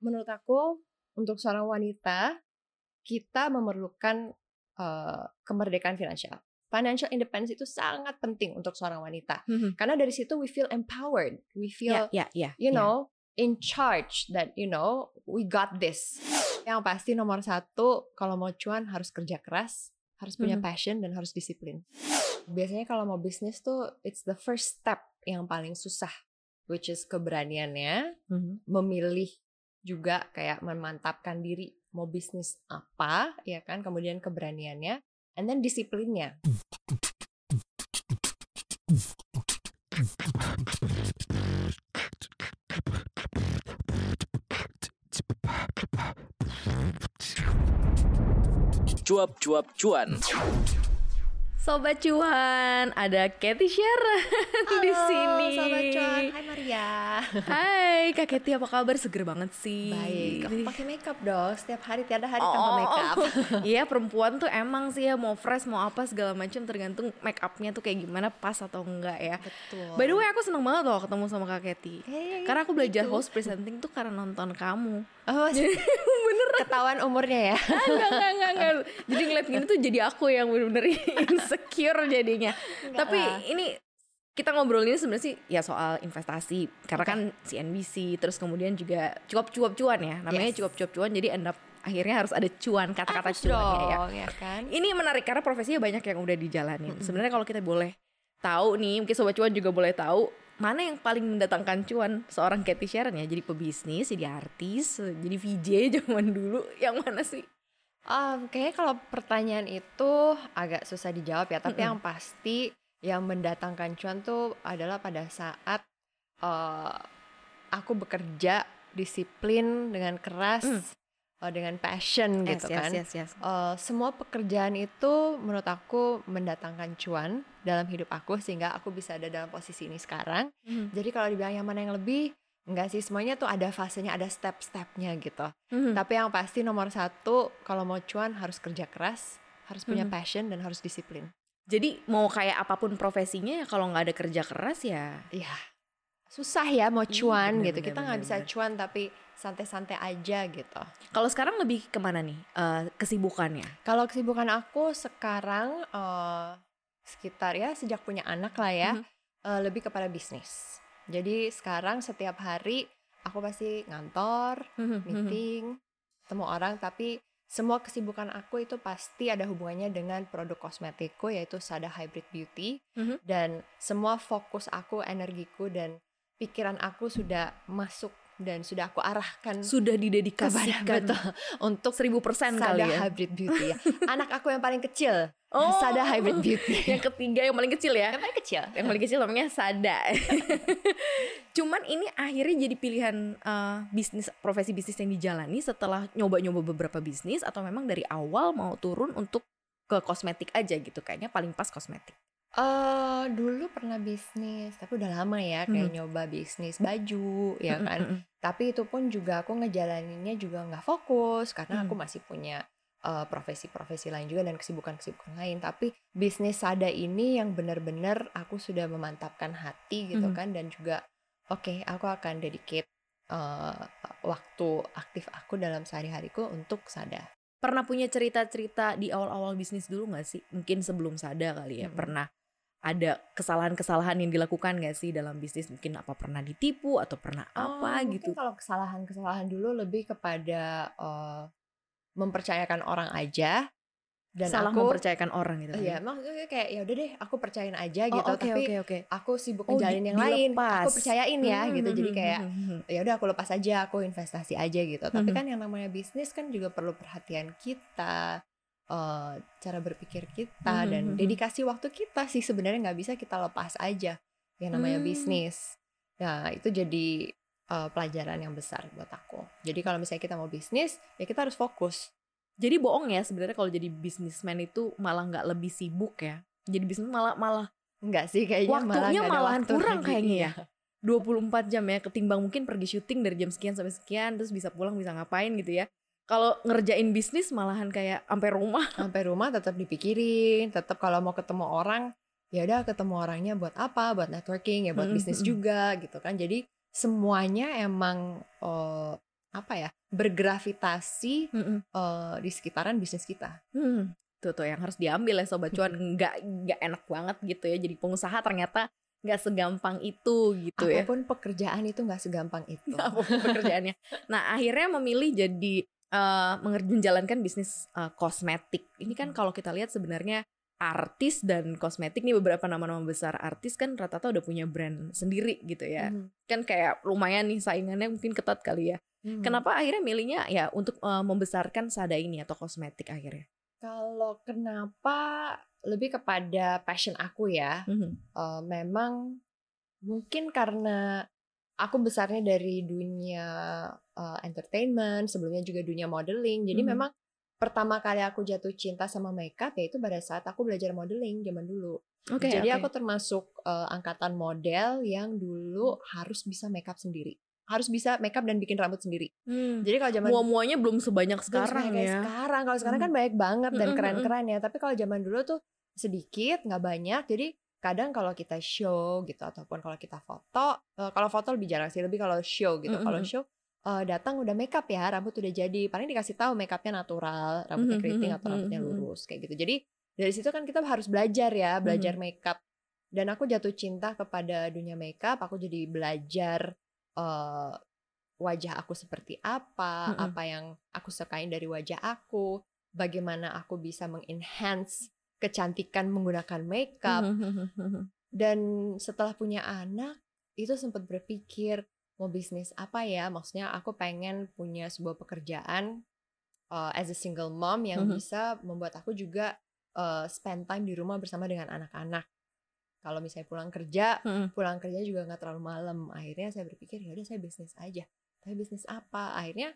menurut aku untuk seorang wanita kita memerlukan uh, kemerdekaan finansial. Financial independence itu sangat penting untuk seorang wanita. Mhm. Karena dari situ we feel empowered. We feel Ya, ya, ya. you ya. know in charge that you know we got this. Yang pasti nomor satu kalau mau cuan harus kerja keras, harus punya Mhm. passion dan harus disiplin. Biasanya kalau mau bisnis tuh it's the first step yang paling susah, which is keberaniannya, Mhm. memilih juga kayak memantapkan diri mau bisnis apa, ya kan? Kemudian keberaniannya, and then disiplinnya. Cuap-cuap cuan. Sobat cuan, ada Katy Sharon di Halo, sini. Sobat cuan, hai Maria. Hai, Kak Katy apa kabar? Seger banget sih. Baik, aku pakai makeup dong. Setiap hari tiada hari Oh, tanpa makeup. Iya perempuan tuh emang sih ya mau fresh mau apa segala macam tergantung make upnya tuh kayak gimana pas atau enggak ya. Betul. By the way aku seneng banget loh ketemu sama Kak Katy. Iya, iya, iya, Karena aku belajar gitu. host presenting tuh karena nonton kamu. Oh, bener ketahuan umurnya ya. enggak, enggak, enggak, enggak. Jadi ngeliat gini tuh jadi aku yang bener-bener insecure jadinya. Enggak Tapi lah. ini kita ngobrol ini sebenarnya sih ya soal investasi karena kan CNBC terus kemudian juga cuap-cuap cuan ya namanya Yes. cuap-cuap cuan jadi end up akhirnya harus ada cuan kata-kata cuannya ya. dong, ya kan? Ini menarik karena profesinya banyak yang udah dijalanin. Sebenarnya kalau kita boleh tahu nih, mungkin sobat cuan juga boleh tahu mana yang paling mendatangkan cuan seorang Cathy Sharon ya. Jadi pebisnis, jadi artis, jadi VJ zaman dulu. Yang mana sih? Um, kayaknya kalau pertanyaan itu agak susah dijawab ya, tapi yang pasti yang mendatangkan cuan tuh adalah pada saat uh, aku bekerja disiplin dengan keras, Mm. uh, dengan passion gitu yes, kan. yes, yes. Uh, semua pekerjaan itu menurut aku mendatangkan cuan dalam hidup aku sehingga aku bisa ada dalam posisi ini sekarang. Mhm. Jadi kalau dibilang yang mana yang lebih, enggak sih semuanya tuh ada fasenya, ada step-stepnya gitu. Mhm. Tapi yang pasti nomor satu kalau mau cuan harus kerja keras, harus punya Mhm. passion dan harus disiplin. Jadi mau kayak apa pun profesinya ya kalau nggak ada kerja keras ya Iya, susah ya mau Iya, cuan bener, gitu. bener, Kita nggak bisa cuan tapi santai-santai aja gitu. Kalau sekarang lebih ke mana nih eh, kesibukannya? Kalau kesibukan aku sekarang eh, sekitar ya sejak punya anak lah ya, Mhm. eh, lebih kepada bisnis. Jadi sekarang setiap hari aku pasti ngantor, meeting, ketemu orang, tapi semua kesibukan aku itu pasti ada hubungannya dengan produk kosmetikku yaitu Sada Hybrid Beauty Mhm. dan semua fokus aku, energiku dan pikiran aku sudah masuk dan sudah aku arahkan Sudah didedikasikan betul untuk seribu persen Sada kali ya. Hybrid Beauty ya. Anak aku yang paling kecil, Oh. Sada Hybrid Beauty. Yang ketiga yang paling kecil ya. yang paling kecil. Yang paling kecil namanya Sada. Cuman ini akhirnya jadi pilihan eh, bisnis profesi bisnis yang dijalani setelah nyoba-nyoba beberapa bisnis atau memang dari awal mau turun untuk ke kosmetik aja gitu kayaknya paling pas kosmetik. Eh dulu pernah bisnis, tapi udah lama ya kayak Mhm. nyoba bisnis baju, ya kan. Mm-mm. Tapi itu pun juga aku ngejalaninnya juga nggak fokus karena Hmm. aku masih punya uh, profesi-profesi lain juga dan kesibukan-kesibukan lain. Tapi bisnis Sada ini yang benar-benar aku sudah memantapkan hati gitu Hmm. kan dan juga oke aku akan dedicate uh, waktu aktif aku dalam sehari-hariku untuk Sada. Pernah punya cerita-cerita di awal-awal bisnis dulu nggak sih? Mungkin sebelum Sada kali ya. Mm-mm. Pernah ada kesalahan-kesalahan yang dilakukan nggak sih dalam bisnis? Mungkin apa pernah ditipu atau pernah apa Oh, gitu? Kalau kesalahan-kesalahan dulu lebih kepada uh, mempercayakan orang aja dan Salah aku mempercayakan orang gitu. Iya, maksudnya kayak ya udah deh, aku percayain aja Oh, gitu. oke tapi oke oke. aku sibuk Oh, ngejalin di- yang lain. Aku percayain ya Hmm, gitu. hmm, Jadi hmm, kayak hmm, hmm. ya udah aku lepas aja, aku investasi aja gitu. Tapi kan yang namanya bisnis kan juga perlu perhatian kita, eh, cara berpikir kita Mhm, dan mhm. dedikasi waktu kita sih sebenarnya nggak bisa kita lepas aja yang namanya Hmm. bisnis. Nah itu jadi eh, pelajaran yang besar buat aku. Jadi kalau misalnya kita mau bisnis, ya kita harus fokus. Jadi bohong ya sebenarnya kalau jadi bisnismen itu malah nggak lebih sibuk ya. Jadi bisnis malah malah Enggak sih kayaknya malah Waktunya nggak ada malahan waktu kurang lagi. kayaknya ya. Iya. 24 jam ya ketimbang mungkin pergi syuting dari jam sekian sampai sekian terus bisa pulang bisa ngapain gitu ya. Kalau ngerjain bisnis malahan kayak sampai rumah. sampai rumah tetap dipikirin tetap kalau mau ketemu orang ya udah ketemu orangnya buat apa buat networking ya buat Mm-mm, bisnis mm-mm. juga gitu kan jadi semuanya emang eh, apa ya bergravitasi eh, di sekitaran bisnis kita. Hmm, tuh tuh yang harus diambil ya sobat cuan nggak nggak enak banget gitu ya jadi pengusaha ternyata nggak segampang itu gitu ya Apa pun pekerjaan itu nggak segampang itu. apa pun pekerjaannya. Nah akhirnya memilih jadi menger- menjalankan bisnis eh, kosmetik. Ini kan kalau kita lihat sebenarnya artis dan kosmetik nih beberapa nama-nama besar artis kan rata-rata udah punya brand sendiri gitu ya. Mhm. Kan kayak lumayan nih saingannya mungkin ketat kali ya. Mhm. Kenapa akhirnya milihnya ya untuk eh, membesarkan Sada ini atau kosmetik akhirnya? Kalau kenapa lebih kepada passion aku ya. Mhm. Eh, memang mungkin karena aku besarnya dari dunia eh, entertainment, sebelumnya juga dunia modeling. Jadi Mhm. memang pertama kali aku jatuh cinta sama makeup ya itu pada saat aku belajar modeling zaman dulu. Oke, Jadi oke. aku termasuk eh, angkatan model yang dulu harus bisa makeup sendiri. Harus bisa makeup dan bikin rambut sendiri. Hmm. Jadi kalau zaman Mua-muanya belum sebanyak sekarang ya. Sekarang kalau sekarang kan banyak banget dan Mm-mm, mm-mm. keren-keren ya. Tapi kalau zaman dulu tuh sedikit, nggak banyak. Jadi kadang kalau kita show gitu ataupun kalau kita foto, eh, kalau foto lebih jarang sih, lebih kalau show gitu. Kalau show eh, datang udah makeup ya, rambut udah jadi. Paling dikasih tahu makeupnya natural, rambutnya Mhm, keriting mhm, atau rambutnya mhm, lurus kayak gitu. Jadi dari situ kan kita harus belajar ya, belajar makeup. Dan aku jatuh cinta kepada dunia makeup. Aku jadi belajar eh, wajah aku seperti apa, apa yang aku sukain dari wajah aku, bagaimana aku bisa mengenhance kecantikan menggunakan makeup. Dan setelah punya anak, itu sempat berpikir mau bisnis apa ya? Maksudnya aku pengen punya sebuah pekerjaan uh, as a single mom yang Mhm. bisa membuat aku juga uh, spend time di rumah bersama dengan anak-anak. Kalau misalnya pulang kerja, Mhm. pulang kerja juga nggak terlalu malam. Akhirnya saya berpikir ya udah saya bisnis aja. Tapi bisnis apa? Akhirnya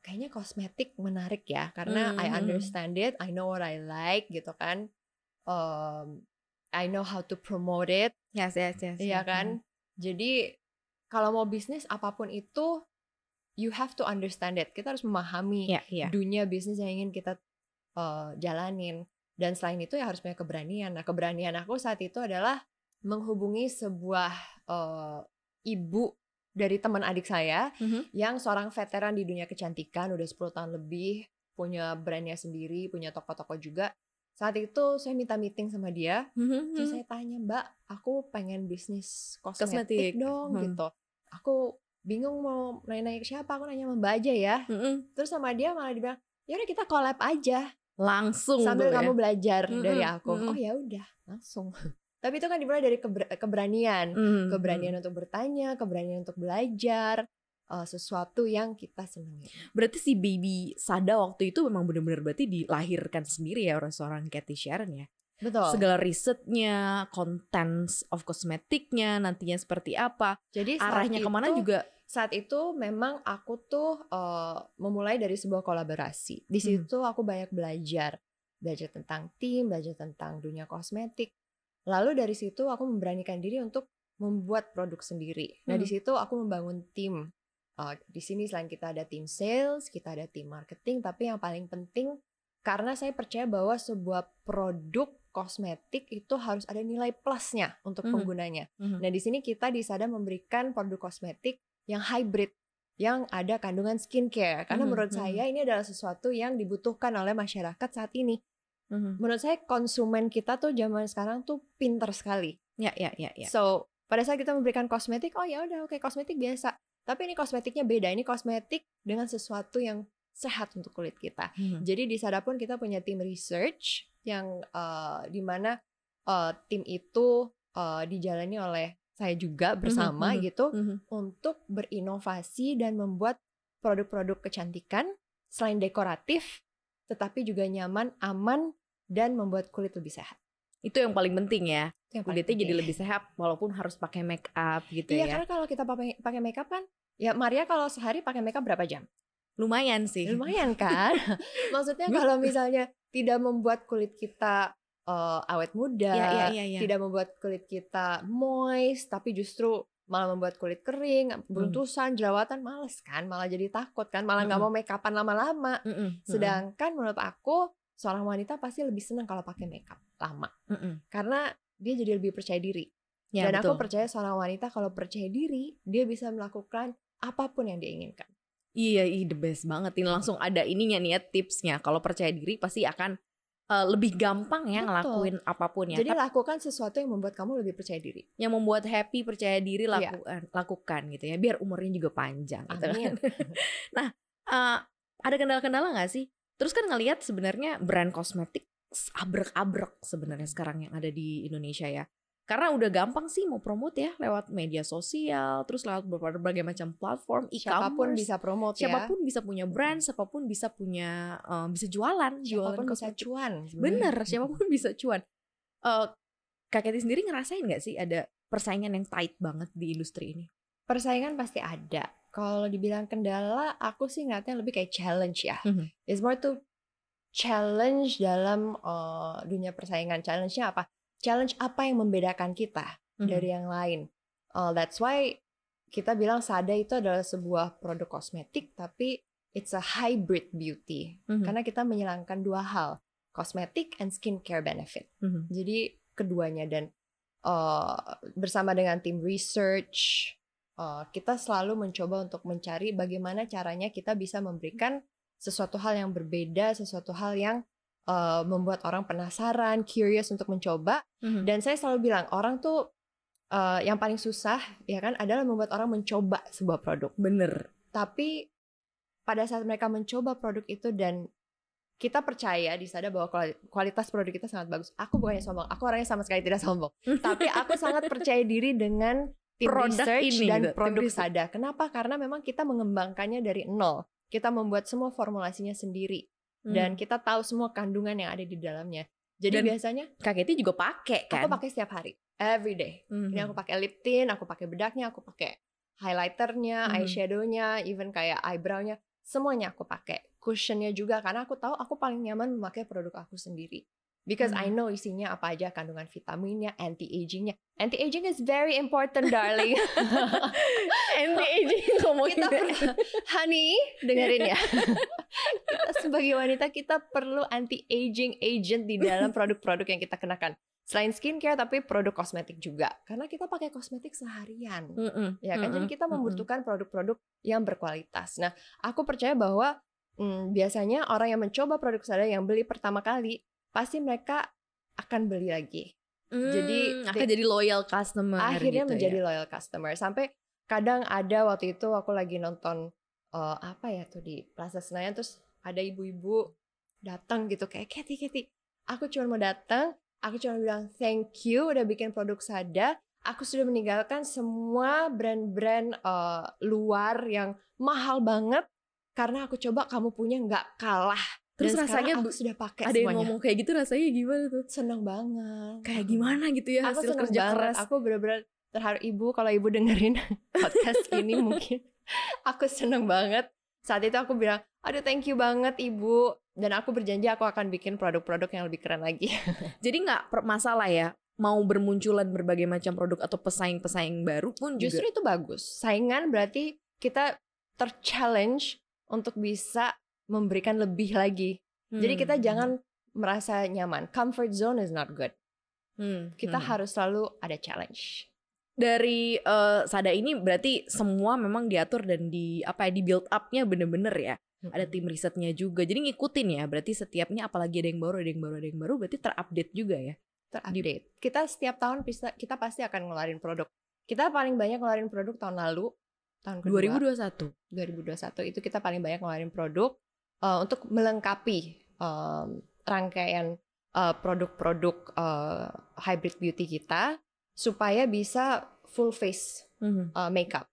kayaknya kosmetik menarik ya karena I Hmm. understand it, I know what I like gitu kan. Um, I know how to promote it, Yes, yes, yes. iya kan? Jadi kalau mau bisnis apa pun itu you have to understand it. Kita harus memahami Iya, iya. dunia bisnis yang ingin kita uh, jalanin. Dan selain itu ya harus punya keberanian. Nah keberanian aku saat itu adalah menghubungi sebuah uh, ibu dari teman adik saya Mhm. yang seorang veteran di dunia kecantikan udah 10 tahun lebih punya brandnya sendiri punya toko-toko juga saat itu saya minta meeting sama dia Mhm. terus saya tanya mbak aku pengen bisnis kosmetik, Kosmetik. dong Hmm. gitu aku bingung mau nanya-nanya ke siapa aku nanya sama mbak aja ya Mhm. terus sama dia malah dibilang ya udah kita collab aja Langsung sambil tuh ya. kamu belajar Mm-mm, dari aku mm-mm. oh ya udah langsung tapi itu kan dimulai dari keber- keberanian Mhm. keberanian untuk bertanya keberanian untuk belajar eh, sesuatu yang kita senangi Berarti si baby Sada waktu itu memang benar-benar berarti dilahirkan sendiri ya oleh seorang Cathy Sharon ya. betul Segala risetnya, contents of kosmetiknya, nantinya seperti apa, jadi arahnya ke mana itu- juga. saat itu memang aku tuh eh, memulai dari sebuah kolaborasi. Di Hmm. situ aku banyak belajar, belajar tentang tim, belajar tentang dunia kosmetik. Lalu dari situ aku memberanikan diri untuk membuat produk sendiri. Nah di Hmm. situ aku membangun tim. Eh, di sini selain kita ada tim sales, kita ada tim marketing, tapi yang paling penting karena saya percaya bahwa sebuah produk kosmetik itu harus ada nilai plusnya untuk Mhm. penggunanya. Mhm. Nah, di sini kita di Sada memberikan produk kosmetik yang hybrid yang ada kandungan skincare karena Mhm, menurut mhm. saya ini adalah sesuatu yang dibutuhkan oleh masyarakat saat ini. Mhm. Menurut saya konsumen kita tuh zaman sekarang tuh pinter sekali. Ya, ya, ya, ya. So, pada saat kita memberikan kosmetik, oh ya udah oke kosmetik biasa. Tapi ini kosmetiknya beda. Ini kosmetik dengan sesuatu yang sehat untuk kulit kita. Mhm. Jadi di Sada pun kita punya tim research yang eh, di mana eh, tim itu eh, dijalani oleh saya juga bersama mhm. gitu Mhm. untuk berinovasi dan membuat produk-produk kecantikan selain dekoratif tetapi juga nyaman, aman dan membuat kulit lebih sehat. Itu yang paling penting ya. Yang paling Kulitnya jadi penting. lebih sehat walaupun harus pakai make up gitu Iya, ya. karena kalau kita pakai pakai makeup kan ya Maria kalau sehari pakai makeup berapa jam? Lumayan sih. Lumayan kan? Maksudnya kalau misalnya tidak membuat kulit kita eh, awet muda, Iya, iya, iya, iya. tidak membuat kulit kita moist, tapi justru malah membuat kulit kering, Hmm. beruntusan, jerawatan, males kan? Malah jadi takut kan? Malah nggak Mm-mm. mau make upan lama-lama. Mhm. Sedangkan menurut aku seorang wanita pasti lebih senang kalau pakai makeup lama Mhm. karena dia jadi lebih percaya diri. Ya, Dan aku betul. percaya seorang wanita kalau percaya diri, dia bisa melakukan apa pun yang dia inginkan. Iya, iya the best banget. Ini langsung ada ininya nih ya tipsnya. Kalau percaya diri pasti akan uh, lebih gampang ya Betul. ngelakuin apa pun ya. Jadi Tapi lakukan sesuatu yang membuat kamu lebih percaya diri. yang membuat happy, percaya diri Iya. lakukan, lakukan gitu ya. Biar umurnya juga panjang gitu kan. Amin. Uh, ada kendala-kendala nggak sih? Terus kan ngelihat sebenarnya brand kosmetik abrek-abrek sebenarnya sekarang yang ada di Indonesia ya. Karena udah gampang sih mau promote ya lewat media sosial, terus lewat berbagai macam platform Siapa pun e-commerce. bisa promote ya. siapa pun bisa punya brand, siapa pun bisa punya eh, bisa jualan, jualan Siapa pun bisa kosmetik. cuan. Bener, siapa pun bisa cuan. Eh Kak Keti sendiri ngerasain nggak sih ada persaingan yang tight banget di industri ini? Persaingan pasti ada. Kalau dibilang kendala, aku sih ngeliatnya lebih kayak challenge ya. Mhm. It's more to challenge dalam eh, dunia persaingan. Challenge-nya apa? Challenge apa yang membedakan kita Mhm. dari yang lain. Uh, that's why kita bilang Sada itu adalah sebuah produk kosmetik, tapi it's a hybrid beauty. Mhm. Karena kita menyilangkan dua hal, kosmetik and skincare benefit. Mhm. Jadi keduanya dan uh, bersama dengan tim research uh, kita selalu mencoba untuk mencari bagaimana caranya kita bisa memberikan sesuatu hal yang berbeda, sesuatu hal yang uh, membuat orang penasaran, curious untuk mencoba. Mhm. Dan saya selalu bilang orang tuh uh, yang paling susah ya kan adalah membuat orang mencoba sebuah produk. Bener. Tapi pada saat mereka mencoba produk itu dan kita percaya di sana bahwa kuali- kualitas produk kita sangat bagus. Aku bukannya sombong, aku orangnya sama sekali tidak sombong. Tapi aku sangat percaya diri dengan tim Produk research ini dan gitu, produk. Sada. Kenapa? Karena memang kita mengembangkannya dari nol. Kita membuat semua formulasinya sendiri dan kita tahu semua kandungan yang ada di dalamnya. Jadi Dan biasanya Kak Keti juga pakai kan? aku pakai setiap hari, every day. Mhm. Ini aku pakai lip tint, aku pakai bedaknya, aku pakai highlighternya, Mhm. eyeshadownya, even kayak eyebrownya, semuanya aku pakai. Cushionnya juga karena aku tahu aku paling nyaman memakai produk aku sendiri. Because I Mhm. know isinya apa aja kandungan vitaminnya, anti agingnya. Anti aging is very important, darling. anti aging ngomongin kita perlu, honey, dengerin ya. kita sebagai wanita kita perlu anti aging agent di dalam produk-produk yang kita kenakan. Selain skincare tapi produk kosmetik juga. Karena kita pakai kosmetik seharian. Mm-mm, Ya kan, jadi mm-mm, kita mm-mm. membutuhkan produk-produk yang berkualitas. Nah, aku percaya bahwa hmm, biasanya orang yang mencoba produk Sada yang beli pertama kali, pasti mereka akan beli lagi. jadi- Hmm, akan jadi loyal customer Akhirnya gitu menjadi ya. loyal customer. Sampai kadang ada waktu itu aku lagi nonton eh, apa ya tuh di Plaza Senayan terus ada ibu-ibu datang gitu kayak Keti Keti. Aku cuma mau datang, aku cuma bilang thank you udah bikin produk Sada. Aku sudah meninggalkan semua brand-brand eh, luar yang mahal banget karena aku coba kamu punya nggak kalah. Terus Dan rasanya aku sudah pakai ada yang semuanya. ngomong kayak gitu rasanya gimana tuh? seneng banget. Kayak gimana gitu ya Aku hasil kerja banget. keras. Aku bener-bener terharu ibu kalau ibu dengerin podcast ini mungkin aku seneng banget. Saat itu aku bilang, aduh thank you banget ibu. Dan aku berjanji aku akan bikin produk-produk yang lebih keren lagi. Jadi nggak masalah ya mau bermunculan berbagai macam produk atau pesaing-pesaing baru pun Justru juga. itu bagus. Saingan berarti kita ter-challenge untuk bisa memberikan lebih lagi. Jadi kita Hmm, jangan merasa nyaman. Comfort zone is not good. hmm, Kita hmm. harus selalu ada challenge. dari eh, Sada ini berarti semua memang diatur dan di apa ya di build up-nya bener-bener ya. Ada tim risetnya juga. Jadi ngikutin ya. Berarti setiapnya apalagi ada yang baru, ada yang baru, ada yang baru berarti terupdate juga ya. terupdate. Kita setiap tahun bisa kita pasti akan ngeluarin produk. Kita paling banyak ngeluarin produk tahun lalu, tahun kedua 2021. 2021 itu kita paling banyak ngeluarin produk uh, untuk melengkapi um, rangkaian uh, produk-produk uh, hybrid beauty kita supaya bisa full face Mhm. uh, makeup.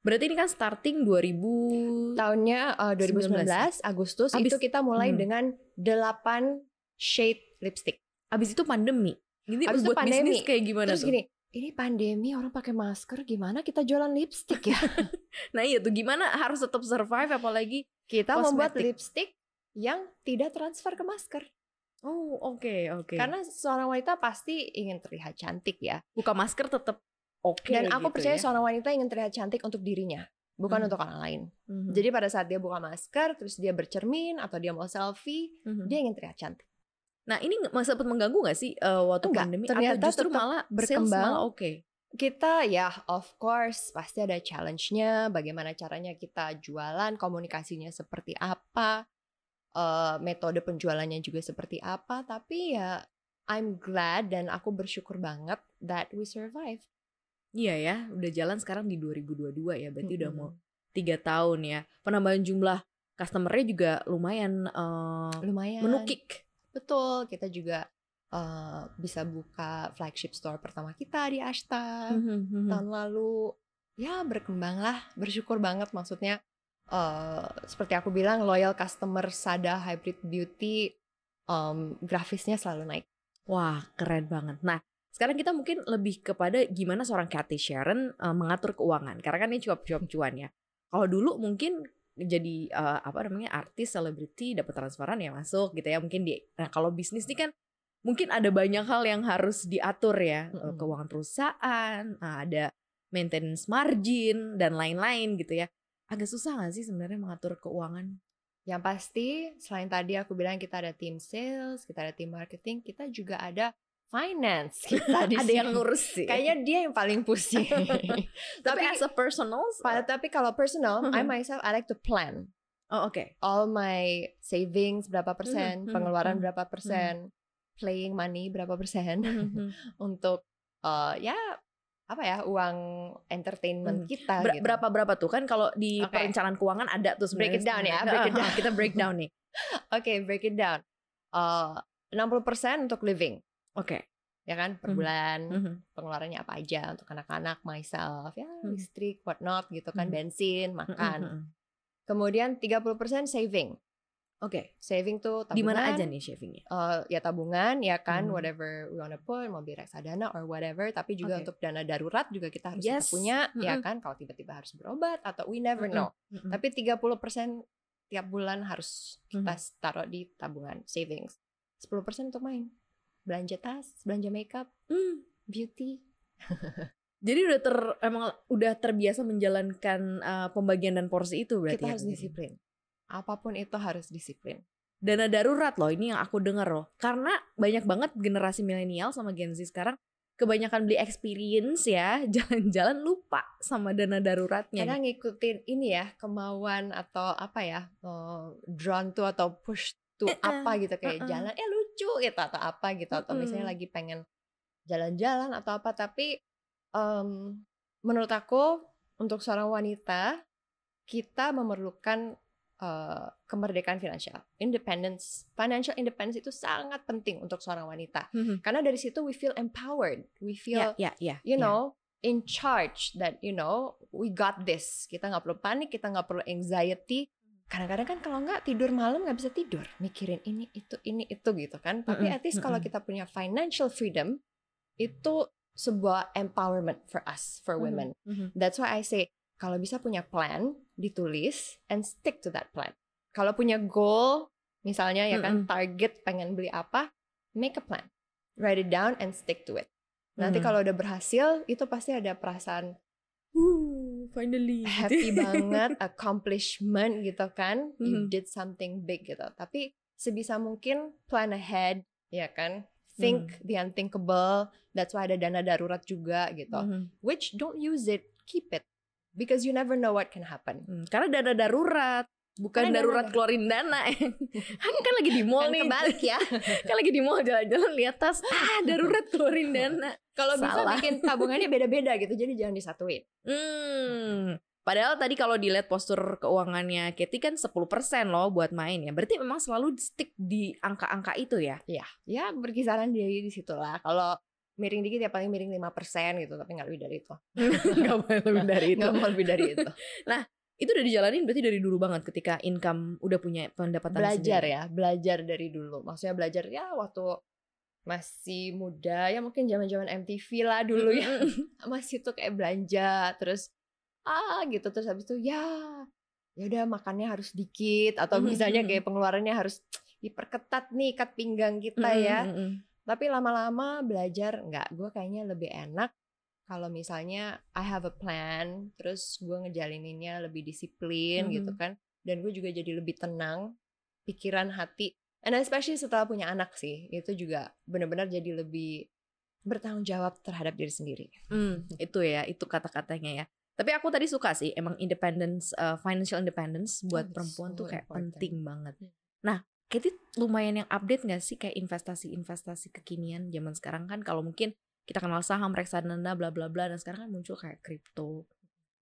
Berarti ini kan starting 2000 Tahunnya uh, 2019 Agustus Habis- itu kita mulai hmm. dengan 8 shade lipstick. Abis itu pandemi. Ini Abis itu buat pandemi. bisnis kayak gimana Terus tuh? gini, ini pandemi orang pakai masker gimana kita jualan lipstick ya? Nah iya tuh gimana harus tetap survive apalagi kita membuat Kosmetik. lipstick yang tidak transfer ke masker. Oh oke oke. Karena seorang wanita pasti ingin terlihat cantik ya. buka masker tetap oke. Dan aku gitu percaya ya. seorang wanita ingin terlihat cantik untuk dirinya, bukan Hmm. untuk orang lain. Mhm. Jadi pada saat dia buka masker, terus dia bercermin atau dia mau selfie, Mhm. dia ingin terlihat cantik. Nah ini sempat mengganggu nggak sih eh, waktu Enggak, pandemi? ternyata Atau justru malah berkembang. oke. Kita ya of course pasti ada challenge-nya, bagaimana caranya kita jualan, komunikasinya seperti apa, eh, metode penjualannya juga seperti apa, tapi ya I'm glad dan aku bersyukur banget that we survive. Iya ya, udah jalan sekarang di 2022 ya, berarti udah mau tiga tahun ya. Penambahan jumlah customer-nya juga lumayan eh, Lumayan. menukik. Betul, kita juga eh, bisa buka flagship store pertama kita di Ashta. Mhm, mhm. tahun lalu ya berkembang lah bersyukur banget maksudnya eh seperti aku bilang loyal customer Sada Hybrid Beauty em, grafisnya selalu naik Wah, keren banget. Nah, sekarang kita mungkin lebih kepada gimana seorang Cathy Sharon eh, mengatur keuangan. Karena kan ini cuap-cuap cuan ya. Kalau dulu mungkin jadi eh, apa namanya artis, selebriti, dapat transferan ya masuk gitu ya. Mungkin di Nah, kalau bisnis ini kan mungkin ada banyak hal yang harus diatur ya. Mm-mm. Keuangan perusahaan, ah, ada maintenance margin dan lain-lain gitu ya. Agak susah gak sih sebenarnya mengatur keuangan? yang pasti selain tadi aku bilang kita ada tim sales kita ada tim marketing kita juga ada finance kita di ada yang ngurus sih. kayaknya dia yang paling pusing tapi tapi as a personal, tapi kalau personal I myself I like to plan oh oke. all my savings berapa persen, pengeluaran berapa persen, playing money berapa persen Mhm. untuk eh, ya apa ya uang entertainment Mhm. kita Ber- gitu. berapa berapa tuh kan kalau di Oke. perencanaan keuangan ada tuh Break it down ya, break it down. kita breakdown nih Oke, break it down. Eh, 60% untuk living, oke ya kan per Mhm. bulan. Mhm. Pengeluarannya apa aja untuk anak-anak, myself, ya Mhm. listrik, whatnot gitu kan, Mhm. bensin, makan. Mhm. Kemudian 30% saving. Oke Saving tuh tabungan. di mana aja nih shavingnya eh, ya tabungan ya kan Hmm. whatever we wanna put mau beli reksadana or whatever tapi juga Oke. untuk dana darurat juga kita harus Yes. punya ya Mm-mm. kan kalau tiba-tiba harus berobat atau we never Mm-mm. know Mhm. tapi 30% tiap bulan harus kita Mhm. taruh di tabungan savings 10% untuk main belanja tas belanja makeup Hmm. beauty jadi udah ter emang udah terbiasa menjalankan uh, pembagian dan porsi itu berarti kita ya, harus disiplin apa pun itu harus disiplin dana darurat loh ini yang aku dengar loh karena banyak banget generasi milenial sama Gen Z sekarang kebanyakan beli experience ya jalan-jalan lupa sama dana daruratnya kadang ngikutin ini ya kemauan atau apa ya eh, drawn to atau push to eh, apa gitu kayak eh. jalan eh lucu gitu atau apa gitu atau misalnya Mm-mm. lagi pengen jalan-jalan atau apa tapi em, menurut aku untuk seorang wanita kita memerlukan eh, kemerdekaan finansial. Independence. Financial independence itu sangat penting untuk seorang wanita. Mhm. karena dari situ we feel empowered. We feel ya ya ya you ya. know in charge that you know we got this. Kita nggak perlu panik kita nggak perlu anxiety. Kadang-kadang kan kalau nggak tidur malam nggak bisa tidur. Mikirin ini itu ini itu gitu kan. Tapi Mm-mm, at least kalau mm-mm. kita punya financial freedom itu sebuah empowerment for us for Mhm, women. mhm. that's why I say kalau bisa punya plan ditulis and stick to that plan kalau punya goal misalnya ya kan target pengen beli apa make a plan write it down and stick to it Nanti Mhm. kalau udah berhasil, itu pasti ada perasaan finally happy banget, accomplishment gitu kan. You Mhm. did something big gitu. Tapi sebisa mungkin plan ahead, ya kan. Think the unthinkable. That's why ada dana darurat juga gitu. Mhm. Which don't use it, keep it. Because you never know what can happen. Hmm, karena dana darurat bukan Karena dana darurat dar- keluarin dana kan kan lagi di mall Kan nih kebalik ya. kan lagi di mall jalan-jalan lihat tas ah darurat keluarin dana Kalau bisa bikin tabungannya beda-beda gitu. Jadi jangan disatuin. Hmm. Padahal tadi kalau dilihat postur keuangannya Katy kan 10% loh buat main ya. Berarti memang selalu stick di angka-angka itu ya. Ya, ya berkisaran di di situ lah. Kalau miring dikit ya paling miring 5% gitu, tapi nggak lebih dari itu. Gak boleh lebih dari itu. Nggak lebih dari itu. Itu udah dijalanin berarti dari dulu banget ketika income udah punya pendapatan belajar sendiri. ya, belajar dari dulu. Maksudnya belajar ya waktu masih muda ya mungkin zaman-zaman MTV lah dulu ya. Masih tuh kayak belanja terus ah gitu terus habis itu ya ya udah makannya harus dikit atau misalnya kayak pengeluarannya harus diperketat nih ikat pinggang kita ya. Mm, mm, mm. Tapi lama-lama belajar nggak, gue kayaknya lebih enak kalau misalnya I have a plan, terus gue ngejalaninnya lebih disiplin Mhm. gitu kan, dan gue juga jadi lebih tenang, pikiran, hati, and especially setelah punya anak sih, itu juga benar-benar jadi lebih bertanggung jawab terhadap diri sendiri. Hmm, itu ya, itu kata-katanya ya. Tapi aku tadi suka sih, emang independence, uh, financial independence buat Oh, perempuan so tuh kayak important. penting banget. Hmm. Nah, Katie lumayan yang update gak sih kayak investasi-investasi kekinian zaman sekarang kan kalau mungkin kita kenal saham, reksadana, bla bla bla, dan sekarang kan muncul kayak crypto,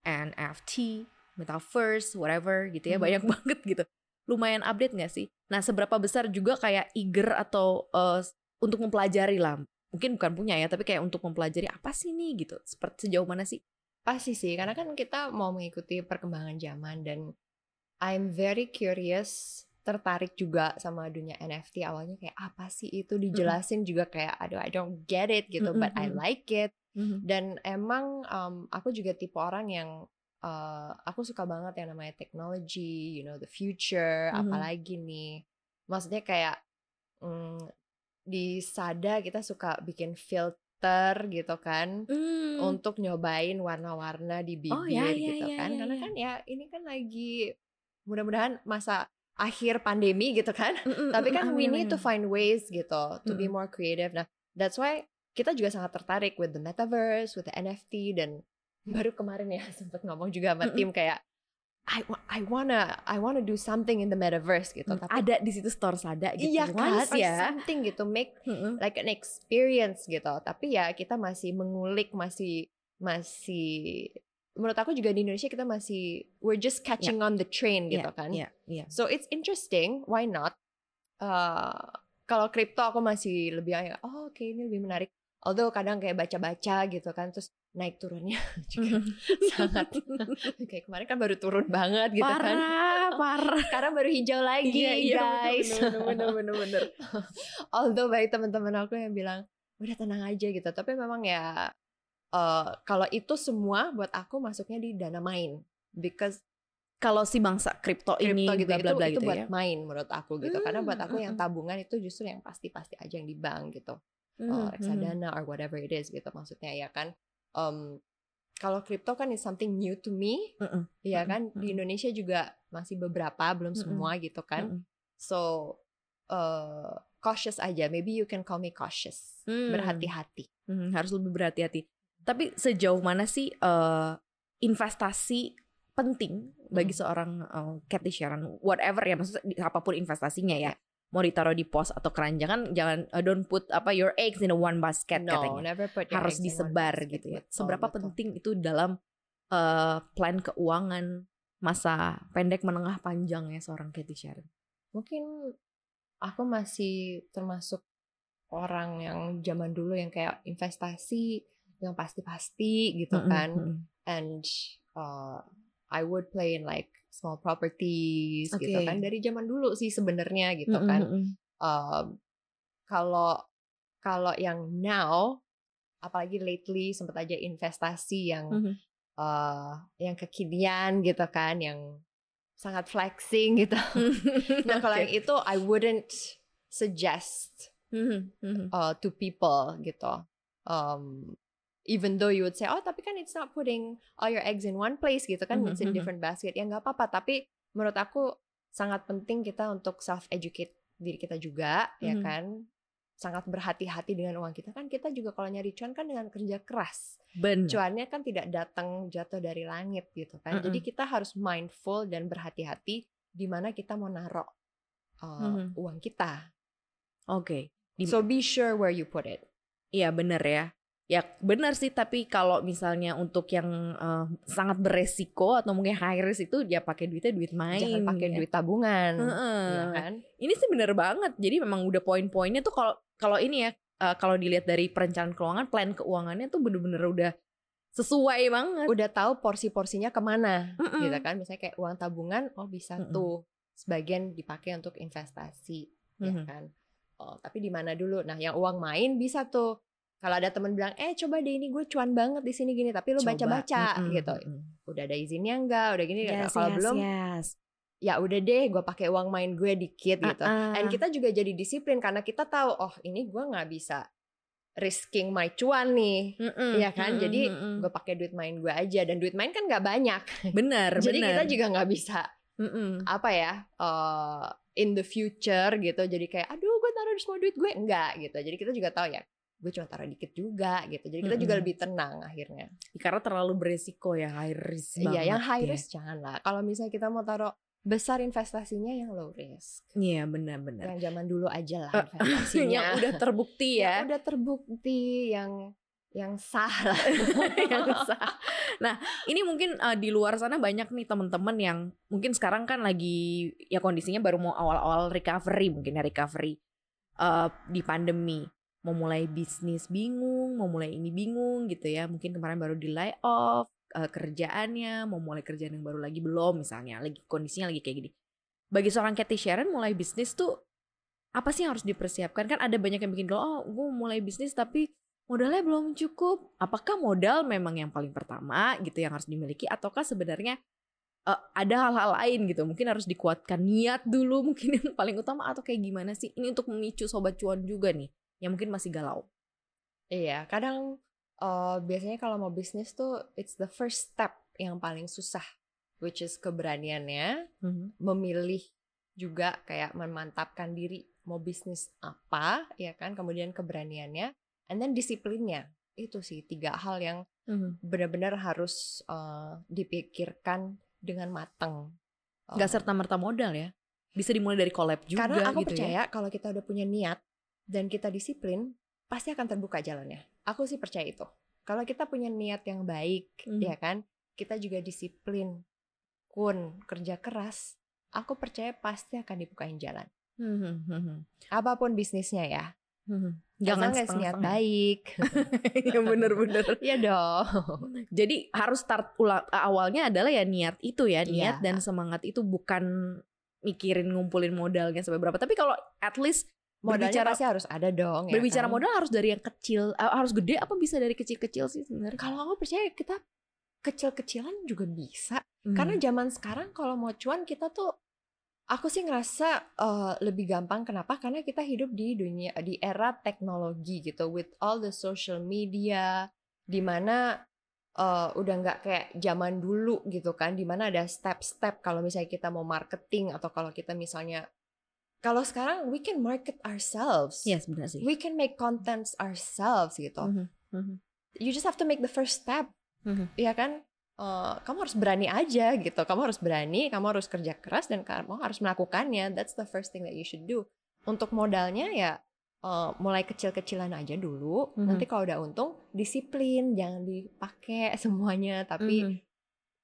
NFT, metaverse, whatever gitu ya, Mhm. banyak banget gitu. Lumayan update gak sih? Nah, seberapa besar juga kayak eager atau uh, untuk mempelajari lah, mungkin bukan punya ya, tapi kayak untuk mempelajari apa sih nih gitu, seperti sejauh mana sih? Pasti sih, karena kan kita mau mengikuti perkembangan zaman dan I'm very curious, tertarik juga sama dunia NFT. Awalnya kayak apa sih itu dijelasin juga kayak aduh I don't get it gitu, but I like it. Dan emang um, aku juga tipe orang yang uh, aku suka banget yang namanya technology, you know, the future, Mhm. apalagi nih. Maksudnya kayak mm, di Sada kita suka bikin filter gitu kan Hmm. untuk nyobain warna-warna di bibir Oh, ya, ya, gitu ya, kan. ya, Karena ya. kan ya ini kan lagi mudah-mudahan masa akhir pandemi gitu kan. Mm-mm, Tapi mm-mm, kan amin, we need to find ways gitu to be Mm-mm. more creative. Nah, that's why kita juga sangat tertarik with the metaverse, with the NFT dan baru kemarin ya sempat ngomong juga sama Mm-mm. tim kayak I I wanna I wanna do something in the metaverse gitu. Mm, Tapi ada di situ store sada gitu iya kan, ya. something gitu make Mm-mm. like an experience gitu. Tapi ya kita masih mengulik, masih masih menurut aku juga di Indonesia kita masih we're just catching on the train gitu kan. Iya, iya. So it's interesting, why not? Uh, kalau kripto aku masih lebih kayak oh oke ini lebih menarik. Although kadang kayak baca-baca gitu kan terus naik turunnya juga sangat kayak kemarin kan baru turun banget gitu kan. parah, parah. Sekarang baru hijau lagi Iya, iya, guys. bener, bener, bener, bener. Although baik teman-teman aku yang bilang udah tenang aja gitu, tapi memang ya eh kalau itu semua buat aku masuknya di dana main because Kalau si bangsa kripto ini gitu bla bla itu, bla itu gitu buat ya. main menurut aku gitu. Karena buat aku Hmm, yang mm-mm. tabungan itu justru yang pasti-pasti aja yang di bank gitu. Mhm, mhm. reksadana or whatever it is gitu maksudnya ya kan. Em, kalau kripto kan is something new to me, Mm-mm. ya Mm-mm, kan. Di mm-mm. Indonesia juga masih beberapa, belum Mm-mm. semua gitu kan. Mm-mm. So uh, cautious aja. Maybe you can call me cautious. Hmm. Berhati-hati. Hmm, harus lebih berhati-hati. Tapi sejauh mana sih eh, investasi penting bagi Hmm. seorang eh, Cathy Sharon, whatever ya, maksudnya apa pun investasinya ya, mau ditaruh di pos atau keranjang kan jangan eh, don't put apa your eggs in a one basket no, katanya, never put your harus eggs in one disebar basket. gitu ya. Betul, Seberapa betul. penting itu dalam eh, plan keuangan masa pendek, menengah, panjangnya seorang Cathy Sharon? Mungkin aku masih termasuk orang yang zaman dulu yang kayak investasi yang pasti-pasti gitu kan. mm-mm. And uh, I would play in like small properties gitu Oke. kan dari zaman dulu sih sebenarnya gitu Mm-mm, kan. mm-mm. um, kalau kalau yang now apalagi lately sempat aja investasi yang Mhm. uh, yang kekinian gitu kan yang sangat flexing gitu. Nah kalau Oke. yang itu I wouldn't suggest Mhm, mhm. uh, to people gitu. Um, even though you would say oh tapi kan it's not putting all your eggs in one place gitu kan Mhm, it's in mhm. different basket ya nggak apa-apa tapi menurut aku sangat penting kita untuk self educate diri kita juga ya Mhm. kan sangat berhati-hati dengan uang kita kan kita juga kalau nyari cuan kan dengan kerja keras Benar. cuannya kan tidak datang jatuh dari langit gitu kan jadi Mm-mm. kita harus mindful dan berhati-hati di mana kita mau narok uh, Mhm. uang kita Oke. Di- so be sure where you put it Iya bener ya. Ya bener sih tapi kalau misalnya untuk yang eh, sangat beresiko atau mungkin high risk itu ya pakai duitnya duit main. jangan pakai ya. duit tabungan Heeh. ya kan Ini sih bener banget. Jadi memang udah poin-poinnya tuh kalau kalau ini ya eh, kalau dilihat dari perencanaan keuangan, plan keuangannya tuh bener-bener udah sesuai banget. udah tahu porsi-porsinya ke mana Mm-mm. gitu kan misalnya kayak uang tabungan oh bisa Mm-mm. tuh sebagian dipakai untuk investasi ya Mhm. kan oh tapi di mana dulu nah yang uang main bisa tuh kalau ada teman bilang eh coba deh ini gue cuan banget di sini gini tapi lu Coba. baca-baca Mm-mm, gitu udah ada izinnya enggak udah gini Yes, kalau yes, belum yes. ya udah deh gue pakai uang main gue dikit gitu Ah, ah. dan kita juga jadi disiplin karena kita tahu oh ini gue nggak bisa risking my cuan nih Mm-mm, Iya kan? mm-mm, Jadi mm-mm. gue pakai duit main gue aja dan duit main kan nggak banyak. bener Jadi bener. kita juga nggak bisa Mm-mm. apa ya eh, in the future gitu. Jadi kayak aduh gue taruh semua duit gue enggak gitu. Jadi kita juga tahu ya gue cuma taruh dikit juga gitu jadi kita juga Mm-mm. lebih tenang akhirnya Karena terlalu beresiko ya high risk banget. iya yang high ya. risk jangan lah kalau misalnya kita mau taruh besar investasinya yang low risk Iya benar-benar. yang zaman dulu aja lah Eh, investasinya yang udah terbukti Yang ya. udah terbukti yang yang sah lah yang sah. Nah, ini mungkin uh, di luar sana banyak nih teman-teman yang mungkin sekarang kan lagi ya kondisinya baru mau awal-awal recovery mungkin ya recovery uh, di pandemi. Mau mulai bisnis bingung, mau mulai ini bingung gitu ya. Mungkin kemarin baru di lay off uh, kerjaannya, mau mulai kerjaan yang baru lagi belum misalnya. Lagi kondisinya lagi kayak gini. Bagi seorang Cathy Sharon mulai bisnis tuh apa sih yang harus dipersiapkan? Kan ada banyak yang bikin kalau oh gue mulai bisnis tapi modalnya belum cukup. Apakah modal memang yang paling pertama gitu yang harus dimiliki ataukah sebenarnya eh, ada hal-hal lain gitu? Mungkin harus dikuatkan niat dulu mungkin yang paling utama atau kayak gimana sih? Ini untuk memicu sobat cuan juga nih yang mungkin masih galau. Iya, kadang eh, biasanya kalau mau bisnis tuh it's the first step yang paling susah, which is keberaniannya, memilih juga kayak memantapkan diri mau bisnis apa, ya kan, kemudian keberaniannya, and then disiplinnya. Itu sih tiga hal yang benar-benar harus eh, dipikirkan dengan matang. Gak Eh, serta merta modal ya. Bisa dimulai dari collab juga Karena aku gitu percaya ya. kalau kita udah punya niat dan kita disiplin, pasti akan terbuka jalannya. Aku sih percaya itu. Kalau kita punya niat yang baik, Mhm. ya kan, kita juga disiplin, kun, kerja keras, aku percaya pasti akan dibukain jalan. Hmm, hmm, hmm, Apa pun bisnisnya ya. hmm. Jangan Jangan niat setengah-setengah. baik. ya bener-bener. Iya dong. Jadi harus start ulang awalnya adalah ya niat itu ya, niat Iya. dan semangat itu bukan mikirin ngumpulin modalnya sampai berapa. Tapi kalau at least Modalnya Berbicara- pasti harus ada dong. ya berbicara kan? modal harus dari yang kecil, eh, harus gede apa bisa dari kecil-kecil sih sebenarnya? Kalau aku percaya kita kecil-kecilan juga bisa. Hmm. Karena zaman sekarang kalau mau cuan kita tuh aku sih ngerasa eh, lebih gampang kenapa? Karena kita hidup di dunia di era teknologi gitu with all the social media di mana eh, udah nggak kayak zaman dulu gitu kan di mana ada step-step kalau misalnya kita mau marketing atau kalau kita misalnya kalau sekarang we can market ourselves. Iya sebenarnya sih. We can make contents ourselves gitu. Mhm, mhm, You just have to make the first step mhm. ya kan Eh, kamu harus berani aja gitu kamu harus berani kamu harus kerja keras dan kamu harus melakukannya that's the first thing that you should do untuk modalnya ya eh, mulai kecil-kecilan aja dulu Mhm. nanti kalau udah untung disiplin jangan dipakai semuanya tapi Mhm.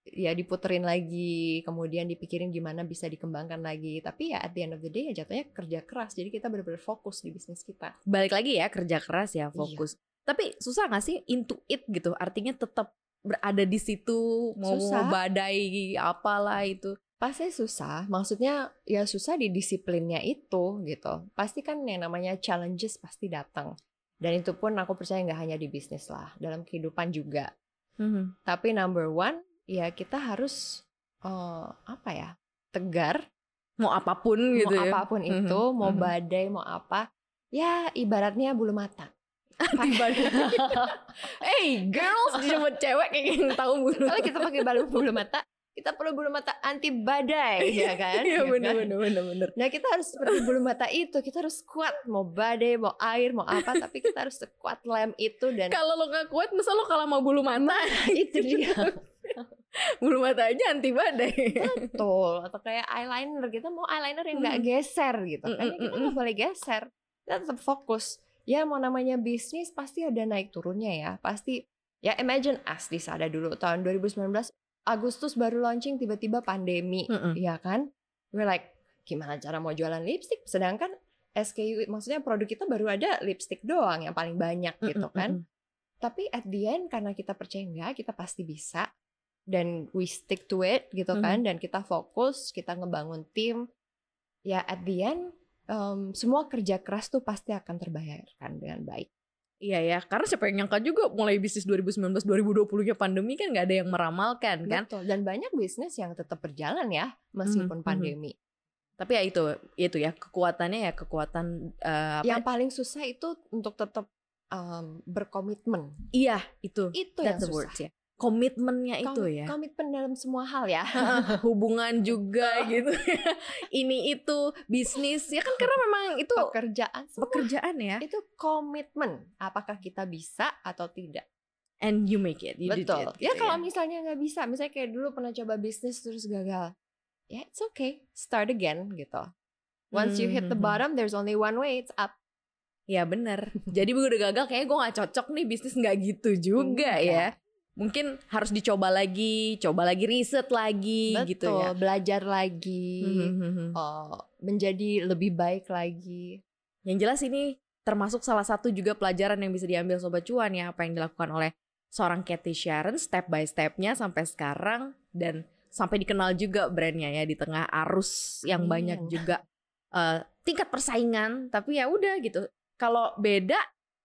Ya diputerin lagi kemudian dipikirin gimana bisa dikembangkan lagi tapi ya at the end of the day ya jatuhnya kerja keras jadi kita benar-benar fokus di bisnis kita Balik lagi ya kerja keras Iya. ya fokus. Tapi susah gak sih into it gitu? Artinya tetap berada di situ mau Susah. badai apalah itu. Pasti susah, maksudnya ya susah di disiplinnya itu gitu. Pasti kan yang namanya challenges pasti datang. Dan itu pun aku percaya nggak hanya di bisnis lah, dalam kehidupan juga. Mhm. Tapi number one, ya kita harus eh, apa ya, tegar. Mau apa pun gitu mau ya. apa pun Mhm, itu, mau mhm. badai, mau apa, ya ibaratnya bulu mata. Hey girls, cuma cewek kayak yang tahu bulu. Kalau kita pakai bulu bulu mata, kita perlu bulu mata anti badai, ya kan? Iya Ya bener kan? bener bener bener. Nah kita harus seperti bulu mata itu Kita harus kuat Mau badai, mau air, mau apa Tapi kita harus sekuat lem itu Dan Kalau lo gak kuat, masa lo kalah sama bulu mata? itu dia bulu mata aja anti badai. Betul Atau kayak eyeliner Kita mau eyeliner yang nggak Mm. geser gitu kan Mm, mm, Kita mm, nggak boleh geser Kita tetap fokus Ya mau namanya bisnis Pasti ada naik turunnya ya Pasti Ya imagine us di Sada dulu Tahun 2019 Agustus baru launching Tiba-tiba pandemi Mm-mm. ya kan? We're like, gimana cara mau jualan lipstick? Sedangkan SKU, maksudnya produk kita baru ada lipstick doang yang paling banyak gitu Mm-mm, kan. mm-mm. Tapi at the end karena kita percaya enggak, kita pasti bisa. Dan we stick to it gitu Mm-hmm. kan. Dan kita fokus, kita ngebangun tim. Ya at the end, um, semua kerja keras tuh pasti akan terbayarkan dengan baik. Iya ya, karena siapa yang nyangka juga mulai bisnis 2019 2020-nya pandemi kan nggak ada yang meramalkan kan. Betul. Dan banyak bisnis yang tetap berjalan ya, meskipun Mhm, pandemi. Tapi ya itu, itu ya kekuatannya ya kekuatan apa? Yang paling susah itu untuk tetap um, berkomitmen. Iya, itu. Itu yang That's the susah. words ya. Komitmennya itu Kom- ya. Komitmen dalam semua hal ya. hubungan juga gitu ini itu bisnis ya kan karena memang itu Pekerjaan semua pekerjaan ya itu komitmen. Apakah kita bisa atau tidak? and you make it you Betul. it, ya gitu kalau misalnya nggak bisa, misalnya kayak dulu pernah coba bisnis terus gagal, ya it's okay, start again gitu. Once you hit the Mhm. bottom, there's only one way, it's up. ya bener jadi gue udah gagal kayaknya gue nggak cocok nih bisnis nggak gitu juga Enggak. ya mungkin harus dicoba lagi coba lagi riset lagi Betul, gitu ya belajar lagi, Mhm. oh, menjadi lebih baik lagi. Yang jelas ini termasuk salah satu juga pelajaran yang bisa diambil Sobat Cuan ya apa yang dilakukan oleh seorang Cathy Sharon step by stepnya sampai sekarang dan sampai dikenal juga brandnya ya di tengah arus yang Amin. banyak juga eh, tingkat persaingan tapi ya udah gitu kalau beda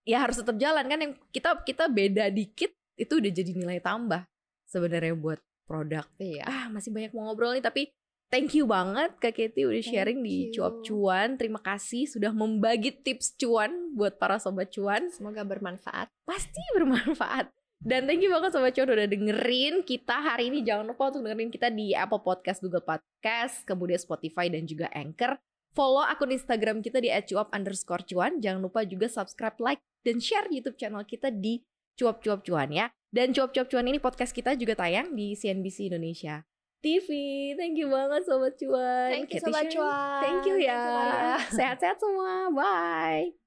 ya harus tetap jalan kan yang kita kita beda dikit itu udah jadi nilai tambah sebenarnya buat produk. Iya. ah masih banyak mau ngobrol nih tapi thank you banget Kak Katie udah Thank sharing di you. cuap cuan. Terima kasih sudah membagi tips cuan buat para sobat cuan. Semoga bermanfaat. pasti bermanfaat. Dan thank you banget sobat cuan udah dengerin kita hari ini. Jangan lupa untuk dengerin kita di Apple Podcast Google Podcast kemudian Spotify dan juga Anchor. Follow akun Instagram kita di @cuap underscore cuan. Jangan lupa juga subscribe like dan share YouTube channel kita di cuap cuap cuan ya dan cuap cuap cuan ini podcast kita juga tayang di CNBC Indonesia TV. Thank you banget Sobat Cuan. Thank you Sobat. Cuan. Thank you ya. Sehat-sehat semua. Bye.